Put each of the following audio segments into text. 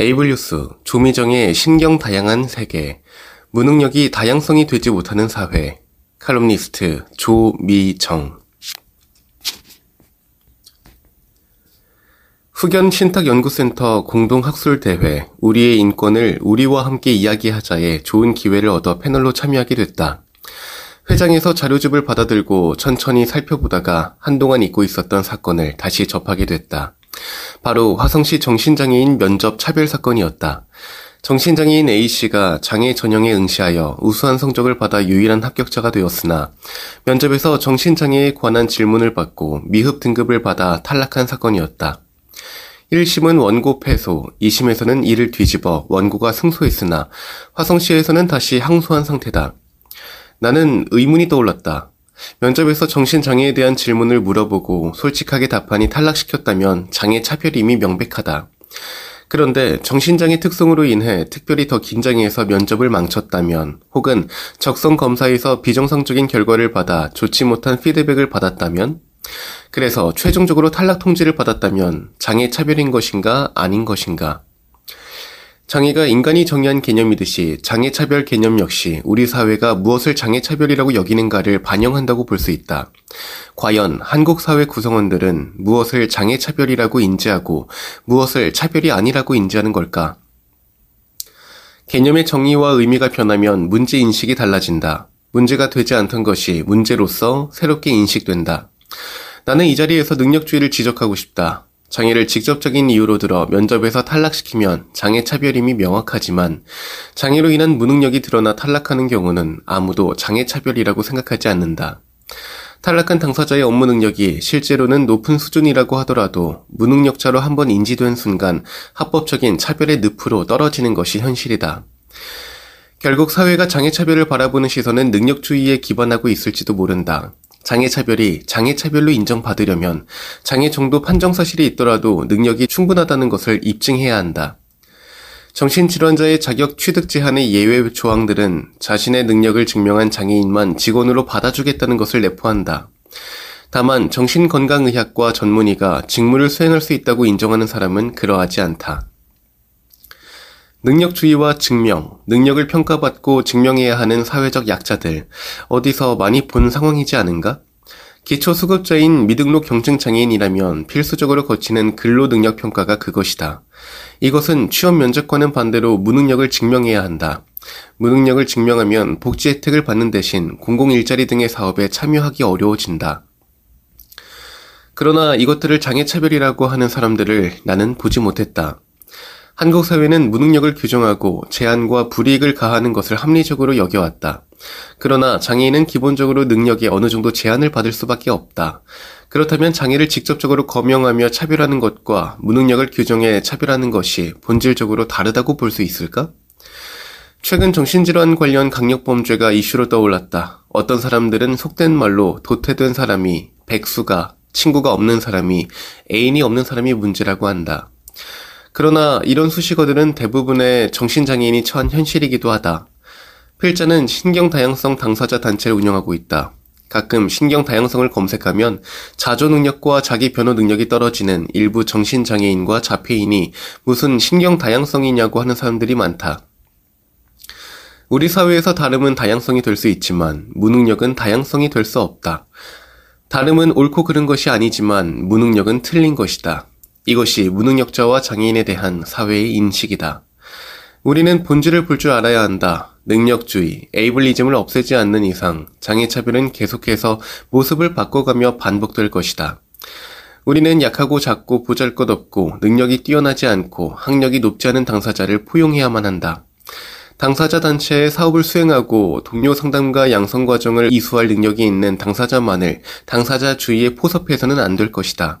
에이블뉴스 조미정의 신경 다양한 세계 무능력이 다양성이 되지 못하는 사회 칼럼니스트 조미정 후견 신탁연구센터 공동학술대회 우리의 인권을 우리와 함께 이야기하자에 좋은 기회를 얻어 패널로 참여하게 됐다. 회장에서 자료집을 받아들고 천천히 살펴보다가 한동안 잊고 있었던 사건을 다시 접하게 됐다. 바로 화성시 정신장애인 면접 차별 사건이었다. 정신장애인 A씨가 장애 전형에 응시하여 우수한 성적을 받아 유일한 합격자가 되었으나 면접에서 정신장애에 관한 질문을 받고 미흡 등급을 받아 탈락한 사건이었다. 1심은 원고 패소, 2심에서는 이를 뒤집어 원고가 승소했으나 화성시에서는 다시 항소한 상태다. 나는 의문이 떠올랐다. 면접에서 정신장애에 대한 질문을 물어보고 솔직하게 답하니 탈락시켰다면 장애 차별이 이미 명백하다. 그런데 정신장애 특성으로 인해 특별히 더 긴장해서 면접을 망쳤다면 혹은 적성 검사에서 비정상적인 결과를 받아 좋지 못한 피드백을 받았다면 그래서 최종적으로 탈락 통지를 받았다면 장애 차별인 것인가 아닌 것인가 장애가 인간이 정의한 개념이듯이 장애차별 개념 역시 우리 사회가 무엇을 장애차별이라고 여기는가를 반영한다고 볼 수 있다. 과연 한국 사회 구성원들은 무엇을 장애차별이라고 인지하고 무엇을 차별이 아니라고 인지하는 걸까? 개념의 정의와 의미가 변하면 문제 인식이 달라진다. 문제가 되지 않던 것이 문제로서 새롭게 인식된다. 나는 이 자리에서 능력주의를 지적하고 싶다. 장애를 직접적인 이유로 들어 면접에서 탈락시키면 장애 차별임이 명확하지만 장애로 인한 무능력이 드러나 탈락하는 경우는 아무도 장애 차별이라고 생각하지 않는다. 탈락한 당사자의 업무 능력이 실제로는 높은 수준이라고 하더라도 무능력자로 한번 인지된 순간 합법적인 차별의 늪으로 떨어지는 것이 현실이다. 결국 사회가 장애 차별을 바라보는 시선은 능력주의에 기반하고 있을지도 모른다. 장애차별이 장애차별로 인정받으려면 장애 정도 판정 사실이 있더라도 능력이 충분하다는 것을 입증해야 한다. 정신질환자의 자격 취득 제한의 예외 조항들은 자신의 능력을 증명한 장애인만 직원으로 받아주겠다는 것을 내포한다. 다만 정신건강의학과 전문의가 직무를 수행할 수 있다고 인정하는 사람은 그러하지 않다. 능력주의와 증명, 능력을 평가받고 증명해야 하는 사회적 약자들, 어디서 많이 본 상황이지 않은가? 기초 수급자인 미등록 경증 장애인이라면 필수적으로 거치는 근로 능력 평가가 그것이다. 이것은 취업 면접과는 반대로 무능력을 증명해야 한다. 무능력을 증명하면 복지 혜택을 받는 대신 공공 일자리 등의 사업에 참여하기 어려워진다. 그러나 이것들을 장애차별이라고 하는 사람들을 나는 보지 못했다. 한국 사회는 무능력을 규정하고 제한과 불이익을 가하는 것을 합리적으로 여겨왔다. 그러나 장애인은 기본적으로 능력에 어느 정도 제한을 받을 수밖에 없다. 그렇다면 장애를 직접적으로 거명하며 차별하는 것과 무능력을 규정해 차별하는 것이 본질적으로 다르다고 볼 수 있을까? 최근 정신질환 관련 강력범죄가 이슈로 떠올랐다. 어떤 사람들은 속된 말로 도태된 사람이, 백수가, 친구가 없는 사람이, 애인이 없는 사람이 문제라고 한다. 그러나 이런 수식어들은 대부분의 정신장애인이 처한 현실이기도 하다. 필자는 신경다양성 당사자 단체를 운영하고 있다. 가끔 신경다양성을 검색하면 자조능력과 자기 변호 능력이 떨어지는 일부 정신장애인과 자폐인이 무슨 신경다양성이냐고 하는 사람들이 많다. 우리 사회에서 다름은 다양성이 될 수 있지만 무능력은 다양성이 될 수 없다. 다름은 옳고 그른 것이 아니지만 무능력은 틀린 것이다. 이것이 무능력자와 장애인에 대한 사회의 인식이다. 우리는 본질을 볼 줄 알아야 한다. 능력주의, 에이블리즘을 없애지 않는 이상 장애차별은 계속해서 모습을 바꿔가며 반복될 것이다. 우리는 약하고 작고 보잘 것 없고 능력이 뛰어나지 않고 학력이 높지 않은 당사자를 포용해야만 한다. 당사자 단체의 사업을 수행하고 동료 상담과 양성 과정을 이수할 능력이 있는 당사자만을 당사자 주의에 포섭해서는 안 될 것이다.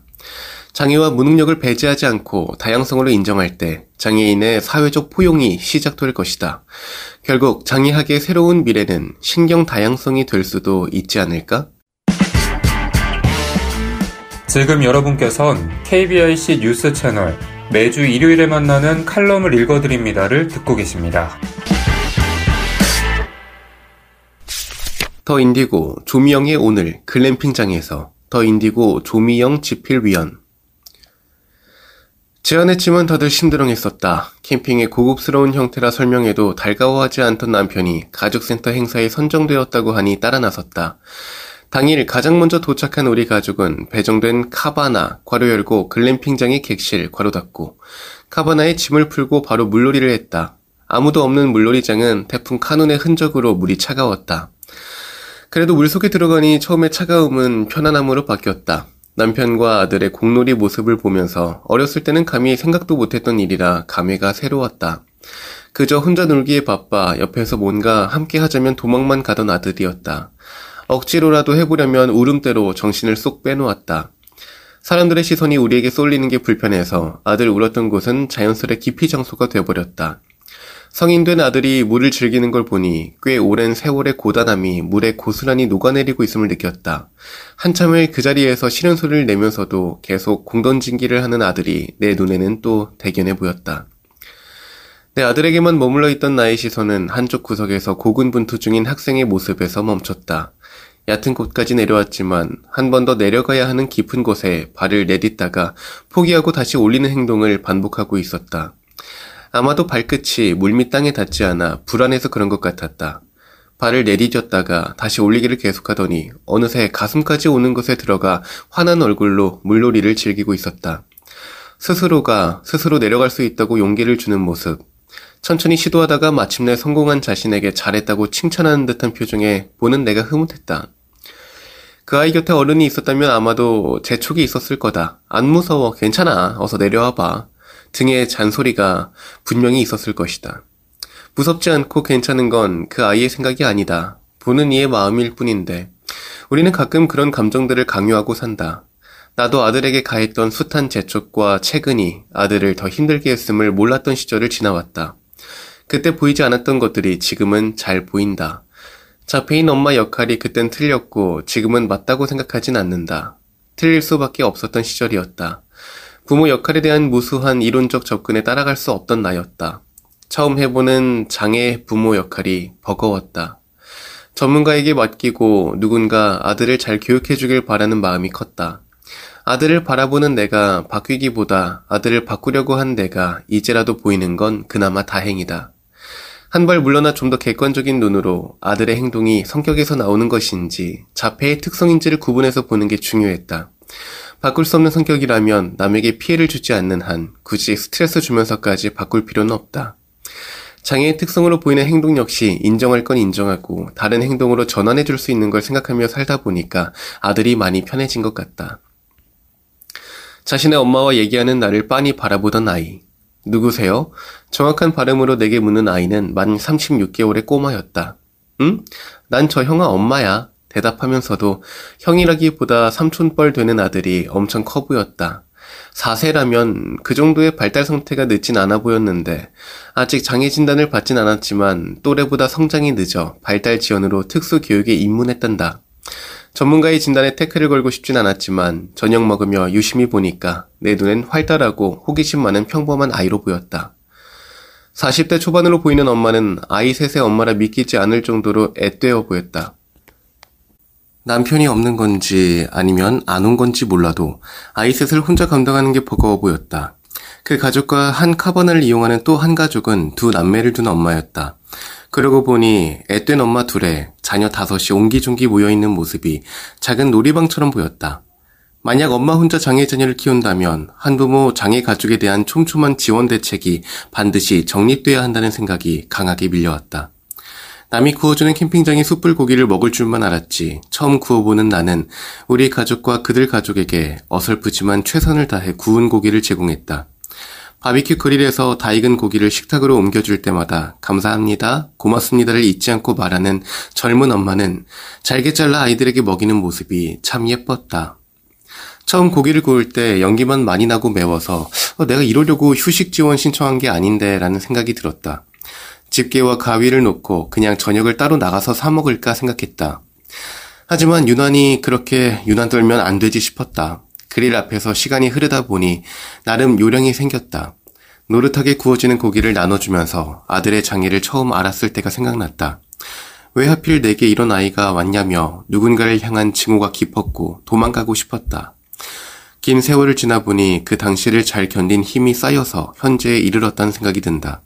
장애와 무능력을 배제하지 않고 다양성으로 인정할 때 장애인의 사회적 포용이 시작될 것이다. 결국 장애학의 새로운 미래는 신경 다양성이 될 수도 있지 않을까? 지금 여러분께선 KBIC 뉴스 채널 매주 일요일에 만나는 칼럼을 읽어드립니다를 듣고 계십니다. 더 인디고 조미영의 오늘 글램핑장에서 더 인디고 조미영 지필위원 제안했지만 다들 심드렁했었다. 캠핑의 고급스러운 형태라 설명해도 달가워하지 않던 남편이 가족센터 행사에 선정되었다고 하니 따라 나섰다. 당일 가장 먼저 도착한 우리 가족은 배정된 카바나, 괄호 열고 글램핑장의 객실, 괄호 닫고, 카바나에 짐을 풀고 바로 물놀이를 했다. 아무도 없는 물놀이장은 태풍 카눈의 흔적으로 물이 차가웠다. 그래도 물 속에 들어가니 처음에 차가움은 편안함으로 바뀌었다. 남편과 아들의 공놀이 모습을 보면서 어렸을 때는 감히 생각도 못했던 일이라 감회가 새로웠다. 그저 혼자 놀기에 바빠 옆에서 뭔가 함께 하자면 도망만 가던 아들이었다. 억지로라도 해보려면 울음대로 정신을 쏙 빼놓았다. 사람들의 시선이 우리에게 쏠리는 게 불편해서 아들 울었던 곳은 자연스레 깊이 장소가 돼버렸다. 성인된 아들이 물을 즐기는 걸 보니 꽤 오랜 세월의 고단함이 물에 고스란히 녹아내리고 있음을 느꼈다. 한참을 그 자리에서 싫은 소리를 내면서도 계속 공던진기를 하는 아들이 내 눈에는 또 대견해 보였다. 내 아들에게만 머물러 있던 나의 시선은 한쪽 구석에서 고군분투 중인 학생의 모습에서 멈췄다. 얕은 곳까지 내려왔지만 한 번 더 내려가야 하는 깊은 곳에 발을 내딛다가 포기하고 다시 올리는 행동을 반복하고 있었다. 아마도 발끝이 물밑 땅에 닿지 않아 불안해서 그런 것 같았다. 발을 내디뎠다가 다시 올리기를 계속하더니 어느새 가슴까지 오는 곳에 들어가 환한 얼굴로 물놀이를 즐기고 있었다. 스스로가 스스로 내려갈 수 있다고 용기를 주는 모습. 천천히 시도하다가 마침내 성공한 자신에게 잘했다고 칭찬하는 듯한 표정에 보는 내가 흐뭇했다. 그 아이 곁에 어른이 있었다면 아마도 재촉이 있었을 거다. 안 무서워. 괜찮아. 어서 내려와 봐. 등의 잔소리가 분명히 있었을 것이다. 무섭지 않고 괜찮은 건 그 아이의 생각이 아니다. 보는 이의 마음일 뿐인데 우리는 가끔 그런 감정들을 강요하고 산다. 나도 아들에게 가했던 숱한 재촉과 채근이 아들을 더 힘들게 했음을 몰랐던 시절을 지나왔다. 그때 보이지 않았던 것들이 지금은 잘 보인다. 자폐인 엄마 역할이 그땐 틀렸고 지금은 맞다고 생각하진 않는다. 틀릴 수밖에 없었던 시절이었다. 부모 역할에 대한 무수한 이론적 접근에 따라갈 수 없던 나였다. 처음 해보는 장애 부모 역할이 버거웠다. 전문가에게 맡기고 누군가 아들을 잘 교육해주길 바라는 마음이 컸다. 아들을 바라보는 내가 바뀌기보다 아들을 바꾸려고 한 내가 이제라도 보이는 건 그나마 다행이다. 한 발 물러나 좀 더 객관적인 눈으로 아들의 행동이 성격에서 나오는 것인지 자폐의 특성인지를 구분해서 보는 게 중요했다. 바꿀 수 없는 성격이라면 남에게 피해를 주지 않는 한 굳이 스트레스 주면서까지 바꿀 필요는 없다. 장애의 특성으로 보이는 행동 역시 인정할 건 인정하고 다른 행동으로 전환해 줄 수 있는 걸 생각하며 살다 보니까 아들이 많이 편해진 것 같다. 자신의 엄마와 얘기하는 나를 빤히 바라보던 아이. 누구세요? 정확한 발음으로 내게 묻는 아이는 만 36개월의 꼬마였다. 응? 난 저 형아 엄마야. 대답하면서도 형이라기보다 삼촌뻘 되는 아들이 엄청 커 보였다. 4세라면 그 정도의 발달 상태가 늦진 않아 보였는데 아직 장애 진단을 받진 않았지만 또래보다 성장이 늦어 발달 지원으로 특수 교육에 입문했단다. 전문가의 진단에 태클을 걸고 싶진 않았지만 저녁 먹으며 유심히 보니까 내 눈엔 활달하고 호기심 많은 평범한 아이로 보였다. 40대 초반으로 보이는 엄마는 아이 셋의 엄마라 믿기지 않을 정도로 앳되어 보였다. 남편이 없는 건지 아니면 안 온 건지 몰라도 아이 셋을 혼자 감당하는 게 버거워 보였다. 그 가족과 한 카바나를 이용하는 또 한 가족은 두 남매를 둔 엄마였다. 그러고 보니 앳된 엄마 둘에 자녀 다섯이 옹기종기 모여있는 모습이 작은 놀이방처럼 보였다. 만약 엄마 혼자 장애 자녀를 키운다면 한부모 장애 가족에 대한 촘촘한 지원 대책이 반드시 정립돼야 한다는 생각이 강하게 밀려왔다. 남이 구워주는 캠핑장의 숯불 고기를 먹을 줄만 알았지. 처음 구워보는 나는 우리 가족과 그들 가족에게 어설프지만 최선을 다해 구운 고기를 제공했다. 바비큐 그릴에서 다 익은 고기를 식탁으로 옮겨줄 때마다 감사합니다, 고맙습니다를 잊지 않고 말하는 젊은 엄마는 잘게 잘라 아이들에게 먹이는 모습이 참 예뻤다. 처음 고기를 구울 때 연기만 많이 나고 매워서 어, 내가 이러려고 휴식 지원 신청한 게 아닌데 라는 생각이 들었다. 집게와 가위를 놓고 그냥 저녁을 따로 나가서 사 먹을까 생각했다. 하지만 유난히 그렇게 유난 떨면 안 되지 싶었다. 그릴 앞에서 시간이 흐르다 보니 나름 요령이 생겼다. 노릇하게 구워지는 고기를 나눠주면서 아들의 장애를 처음 알았을 때가 생각났다. 왜 하필 내게 이런 아이가 왔냐며 누군가를 향한 징후가 깊었고 도망가고 싶었다. 긴 세월을 지나 보니 그 당시를 잘 견딘 힘이 쌓여서 현재에 이르렀다는 생각이 든다.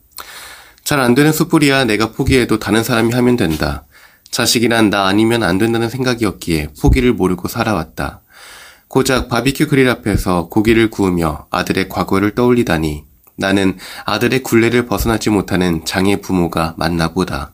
잘 안 되는 숯불이야 내가 포기해도 다른 사람이 하면 된다. 자식이란 나 아니면 안 된다는 생각이었기에 포기를 모르고 살아왔다. 고작 바비큐 그릴 앞에서 고기를 구우며 아들의 과거를 떠올리다니 나는 아들의 굴레를 벗어나지 못하는 장애 부모가 맞나 보다.